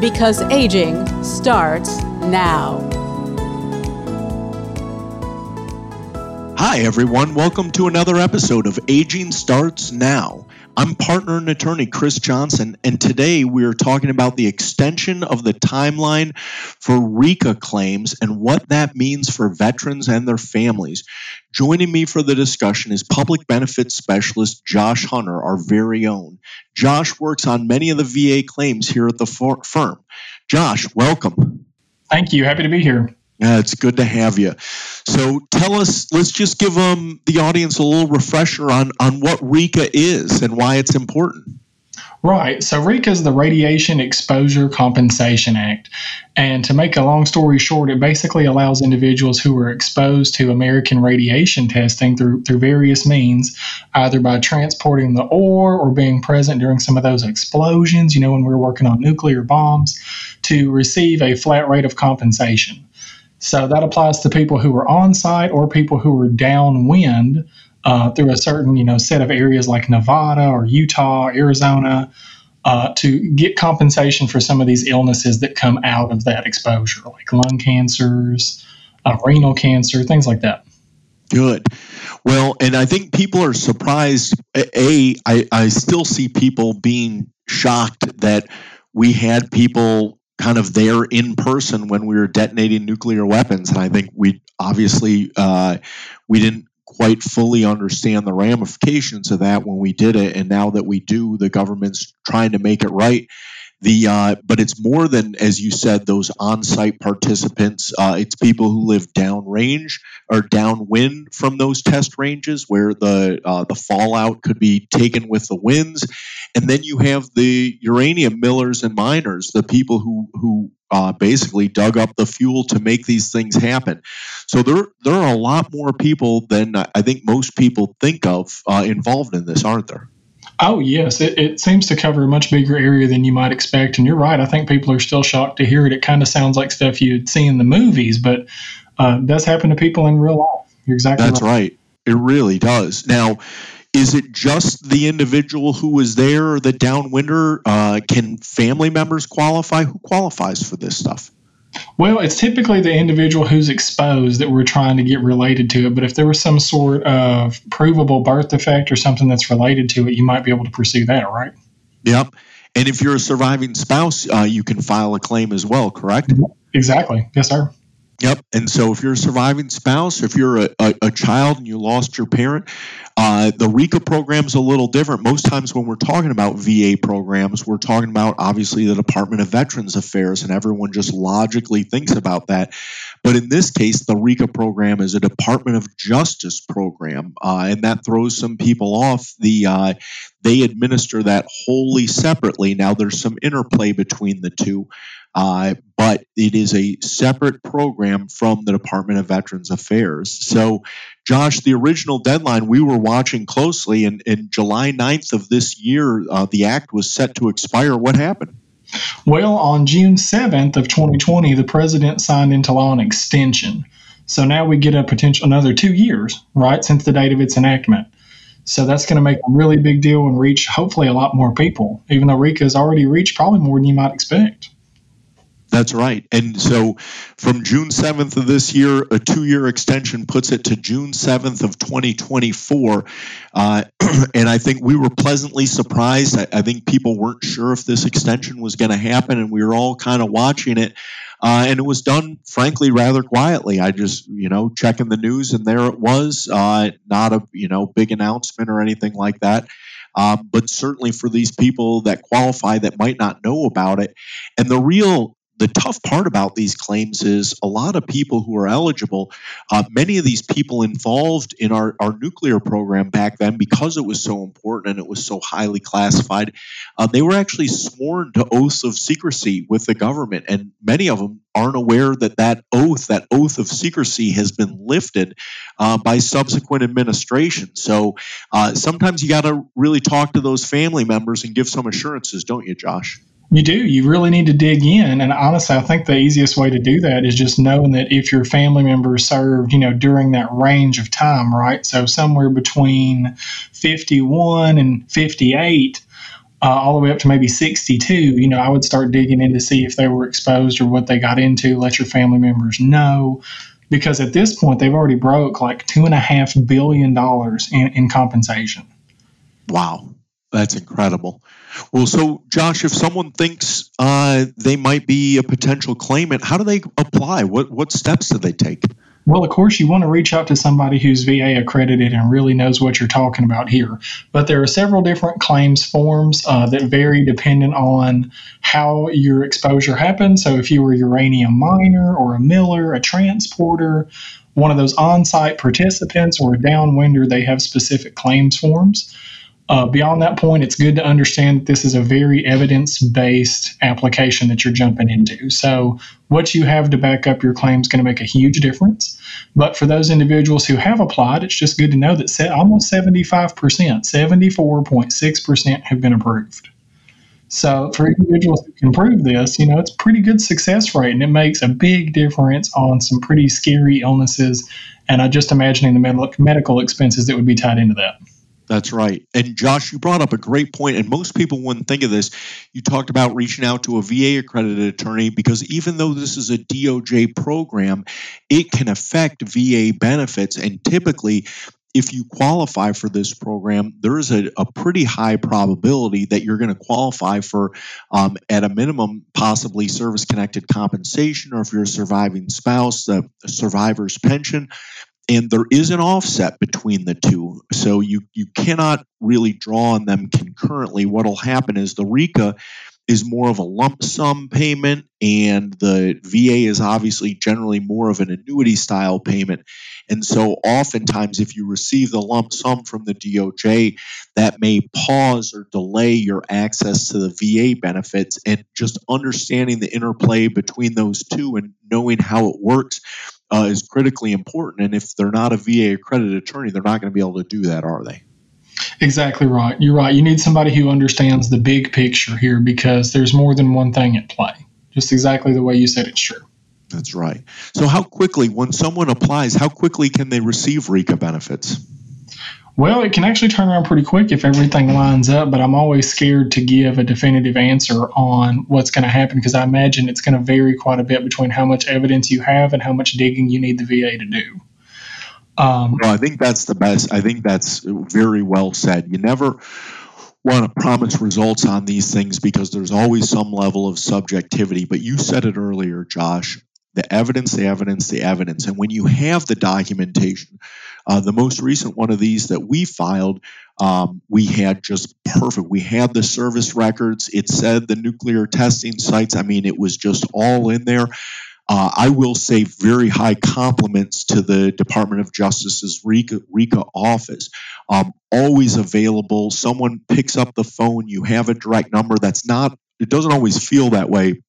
because aging starts now. Hi, everyone. Welcome to another episode of Aging Starts Now. I'm partner and attorney Chris Johnson, and today we are talking about the extension of the timeline for RECA claims and what that means for veterans and their families. Joining me for the discussion is public benefits specialist Josh Hunter, our very own. Josh works on many of the VA claims here at the firm. Josh, welcome. Thank you. Happy to be here. Yeah, it's good to have you. So tell us, let's just give um, the audience a little refresher on, on what RECA is and why it's important. Right. So RECA is the Radiation Exposure Compensation Act. And to make a long story short, it basically allows individuals who are exposed to American radiation testing through, through various means, either by transporting the ore or being present during some of those explosions, you know, when we we're working on nuclear bombs, to receive a flat rate of compensation. So that applies to people who are on site or people who are downwind uh, through a certain you know set of areas like Nevada or Utah, Arizona, uh, to get compensation for some of these illnesses that come out of that exposure, like lung cancers, uh, renal cancer, things like that. Good. Well, and I think people are surprised. A, I, I still see people being shocked that we had people kind of there in person when we were detonating nuclear weapons. And I think we obviously uh, we didn't quite fully understand the ramifications of that when we did it. And now that we do, the government's trying to make it right. The uh, but it's more than as you said those on-site participants. Uh, it's people who live downrange or downwind from those test ranges where the uh, the fallout could be taken with the winds, and then you have the uranium millers and miners, the people who who uh, basically dug up the fuel to make these things happen. So there there are a lot more people than I think most people think of uh, involved in this, aren't there? Oh, yes. It, it seems to cover a much bigger area than you might expect. And you're right. I think people are still shocked to hear it. It kind of sounds like stuff you'd see in the movies, but uh, it does happen to people in real life. You're exactly That's right. right. It really does. Now, is it just the individual who was there, the downwinder? Uh, can family members qualify? Who qualifies for this stuff? Well, it's typically the individual who's exposed that we're trying to get related to it. But if there was some sort of provable birth defect or something that's related to it, you might be able to pursue that, right? Yep. And if you're a surviving spouse, uh, you can file a claim as well, correct? Exactly. Yes, sir. Yep. And so if you're a surviving spouse, if you're a, a, a child and you lost your parent, uh, the RECA program is a little different. Most times when we're talking about VA programs, we're talking about obviously the Department of Veterans Affairs, and everyone just logically thinks about that. But in this case, the RECA program is a Department of Justice program, uh, and that throws some people off. The uh, they administer that wholly separately. Now there's some interplay between the two. Uh, but it is a separate program from the Department of Veterans Affairs. So, Josh, the original deadline we were watching closely, in July 9th of this year, uh, the act was set to expire. What happened? Well, on June 7th of 2020, the president signed into law an extension. So now we get a potential another two years, right, since the date of its enactment. So that's going to make a really big deal and reach hopefully a lot more people, even though RECA has already reached probably more than you might expect. That's right. And so from June 7th of this year, a two year extension puts it to June 7th of 2024. Uh, and I think we were pleasantly surprised. I, I, think people weren't sure if this extension was going to happen, and we were all kind of watching it. Uh, and it was done, frankly, rather quietly. I just, you know, checking the news, and there it was. Uh, not a, you know, big announcement or anything like that. Um, but certainly for these people that qualify that might not know about it. And the real the tough part about these claims is a lot of people who are eligible, uh, many of these people involved in our, our nuclear program back then, because it was so important and it was so highly classified, uh, they were actually sworn to oaths of secrecy with the government. And many of them aren't aware that that oath, that oath of secrecy, has been lifted uh, by subsequent administration. So uh, sometimes you got to really talk to those family members and give some assurances, don't you, Josh? You do. You really need to dig in. And honestly, I think the easiest way to do that is just knowing that if your family member served, you know, during that range of time, right? So somewhere between 51 and 58, uh, all the way up to maybe 62, you know, I would start digging in to see if they were exposed or what they got into, let your family members know. Because at this point, they've already broke like $2.5 billion in, in compensation. Wow. That's incredible. Well, so Josh, if someone thinks uh, they might be a potential claimant, how do they apply? What what steps do they take? Well, of course, you want to reach out to somebody who's VA accredited and really knows what you're talking about here. But there are several different claims forms uh, that vary depending on how your exposure happened. So, if you were a uranium miner or a miller, a transporter, one of those on site participants, or a downwinder, they have specific claims forms. Uh, beyond that point, it's good to understand that this is a very evidence based application that you're jumping into. So, what you have to back up your claim is going to make a huge difference. But for those individuals who have applied, it's just good to know that almost 75%, 74.6% have been approved. So, for individuals who can prove this, you know, it's pretty good success rate and it makes a big difference on some pretty scary illnesses. And I just imagining the medical expenses that would be tied into that. That's right. And Josh, you brought up a great point, and most people wouldn't think of this. You talked about reaching out to a VA accredited attorney because even though this is a DOJ program, it can affect VA benefits. And typically, if you qualify for this program, there is a, a pretty high probability that you're going to qualify for, um, at a minimum, possibly service connected compensation, or if you're a surviving spouse, the survivor's pension and there is an offset between the two. So you you cannot really draw on them concurrently. What'll happen is the RECA is more of a lump sum payment and the VA is obviously generally more of an annuity style payment. And so oftentimes if you receive the lump sum from the DOJ that may pause or delay your access to the VA benefits. And just understanding the interplay between those two and knowing how it works uh, is critically important. And if they're not a VA accredited attorney, they're not going to be able to do that, are they? Exactly right. You're right. You need somebody who understands the big picture here because there's more than one thing at play. Just exactly the way you said it's true. That's right. So, how quickly, when someone applies, how quickly can they receive RECA benefits? Well, it can actually turn around pretty quick if everything lines up, but I'm always scared to give a definitive answer on what's going to happen because I imagine it's going to vary quite a bit between how much evidence you have and how much digging you need the VA to do. Um, well, I think that's the best. I think that's very well said. You never want to promise results on these things because there's always some level of subjectivity. But you said it earlier, Josh the evidence, the evidence, the evidence. And when you have the documentation, uh, the most recent one of these that we filed, um, we had just perfect. We had the service records. It said the nuclear testing sites. I mean, it was just all in there. Uh, I will say very high compliments to the Department of Justice's RECA, RECA office. Um, always available. Someone picks up the phone. You have a direct number. That's not. It doesn't always feel that way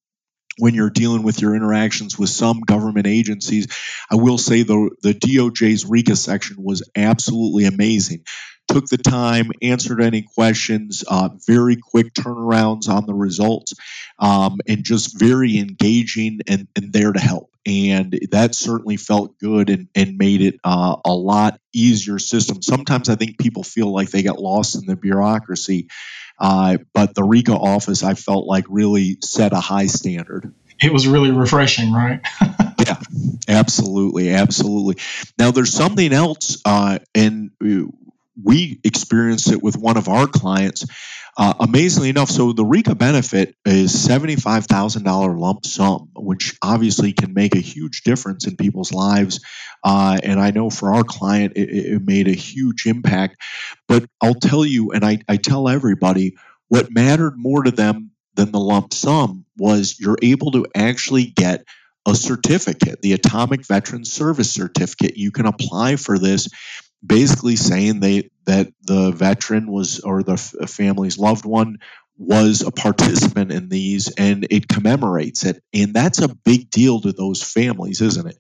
when you're dealing with your interactions with some government agencies. I will say the the DOJ's RECA section was absolutely amazing. Took the time, answered any questions, uh, very quick turnarounds on the results, um, and just very engaging and, and there to help. And that certainly felt good and, and made it uh, a lot easier system. Sometimes I think people feel like they get lost in the bureaucracy uh, but the RECA office, I felt like really set a high standard. It was really refreshing, right? yeah, absolutely, absolutely. Now, there's something else, uh, and we experienced it with one of our clients. Uh, amazingly enough, so the RECA benefit is $75,000 lump sum, which obviously can make a huge difference in people's lives. Uh, and I know for our client, it, it, made a huge impact. But I'll tell you, and I, I tell everybody, what mattered more to them than the lump sum was you're able to actually get a certificate, the Atomic Veteran Service Certificate. You can apply for this basically saying they that the veteran was or the family's loved one was a participant in these and it commemorates it and that's a big deal to those families isn't it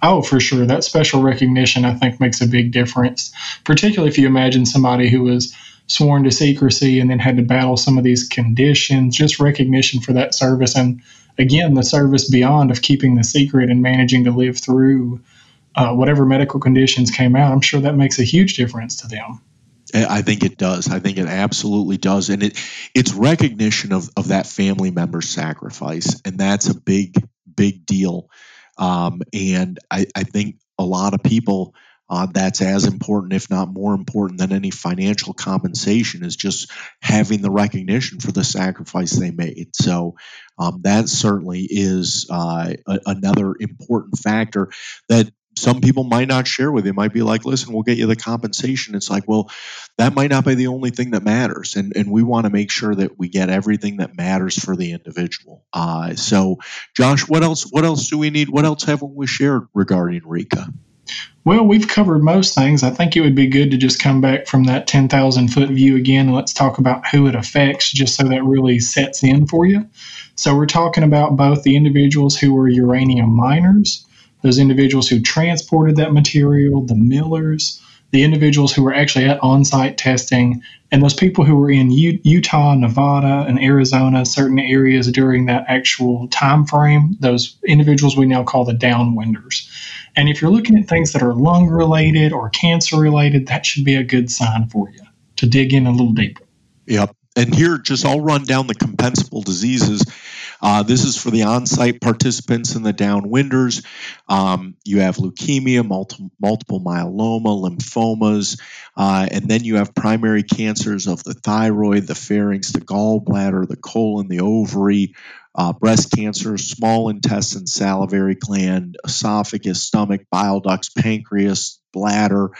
Oh, for sure. That special recognition, I think, makes a big difference, particularly if you imagine somebody who was sworn to secrecy and then had to battle some of these conditions, just recognition for that service. And again, the service beyond of keeping the secret and managing to live through uh, whatever medical conditions came out. I'm sure that makes a huge difference to them. I think it does. I think it absolutely does, and it it's recognition of of that family member's sacrifice, and that's a big big deal. Um, and I, I think a lot of people uh, that's as important, if not more important, than any financial compensation is just having the recognition for the sacrifice they made. So um, that certainly is uh, a, another important factor that some people might not share with you. Might be like, listen, we'll get you the compensation. It's like, well, that might not be the only thing that matters, and and we want to make sure that we get everything that matters for the individual. Uh, so, Josh, what else? What else do we need? What else haven't we shared regarding RECA Well, we've covered most things. I think it would be good to just come back from that 10,000 foot view again. Let's talk about who it affects, just so that really sets in for you. So, we're talking about both the individuals who are uranium miners, those individuals who transported that material, the millers, the individuals who were actually at on site testing, and those people who were in U- Utah, Nevada, and Arizona, certain areas during that actual time frame, those individuals we now call the downwinders. And if you're looking at things that are lung related or cancer related, that should be a good sign for you to dig in a little deeper. Yep. And here, just I'll run down the compensable diseases. Uh, this is for the on site participants and the downwinders. Um, you have leukemia, multi- multiple myeloma, lymphomas, uh, and then you have primary cancers of the thyroid, the pharynx, the gallbladder, the colon, the ovary, uh, breast cancer, small intestine, salivary gland, esophagus, stomach, bile ducts, pancreas, bladder,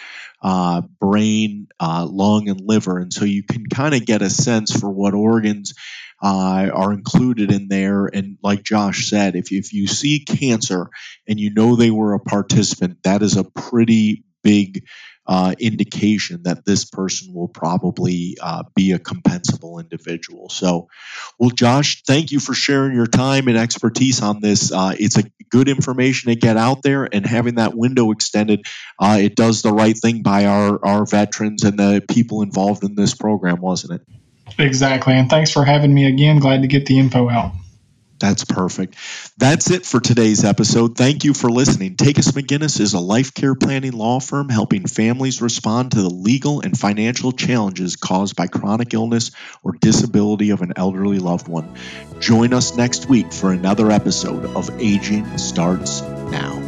uh, brain, uh, lung, and liver. And so you can kind of get a sense for what organs uh, are included in there. And like Josh said, if, if you see cancer and you know they were a participant, that is a pretty big uh, indication that this person will probably uh, be a compensable individual. So, well, Josh, thank you for sharing your time and expertise on this. Uh, it's a good information to get out there, and having that window extended, uh, it does the right thing by our, our veterans and the people involved in this program, wasn't it? Exactly. And thanks for having me again. Glad to get the info out. That's perfect. That's it for today's episode. Thank you for listening. Takacs McGinnis is a life care planning law firm helping families respond to the legal and financial challenges caused by chronic illness or disability of an elderly loved one. Join us next week for another episode of Aging Starts Now.